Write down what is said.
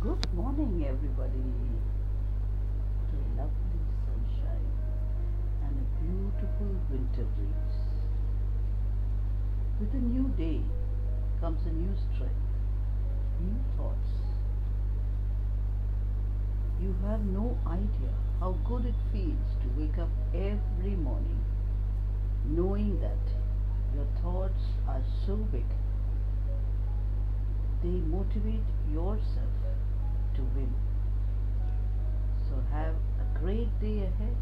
Good morning, everybody. What a lovely sunshine and a beautiful winter breeze. With a new day comes a new strength, new thoughts. You have no idea how good it feels to wake up every morning knowing that your thoughts are so big they motivate yourself great day ahead.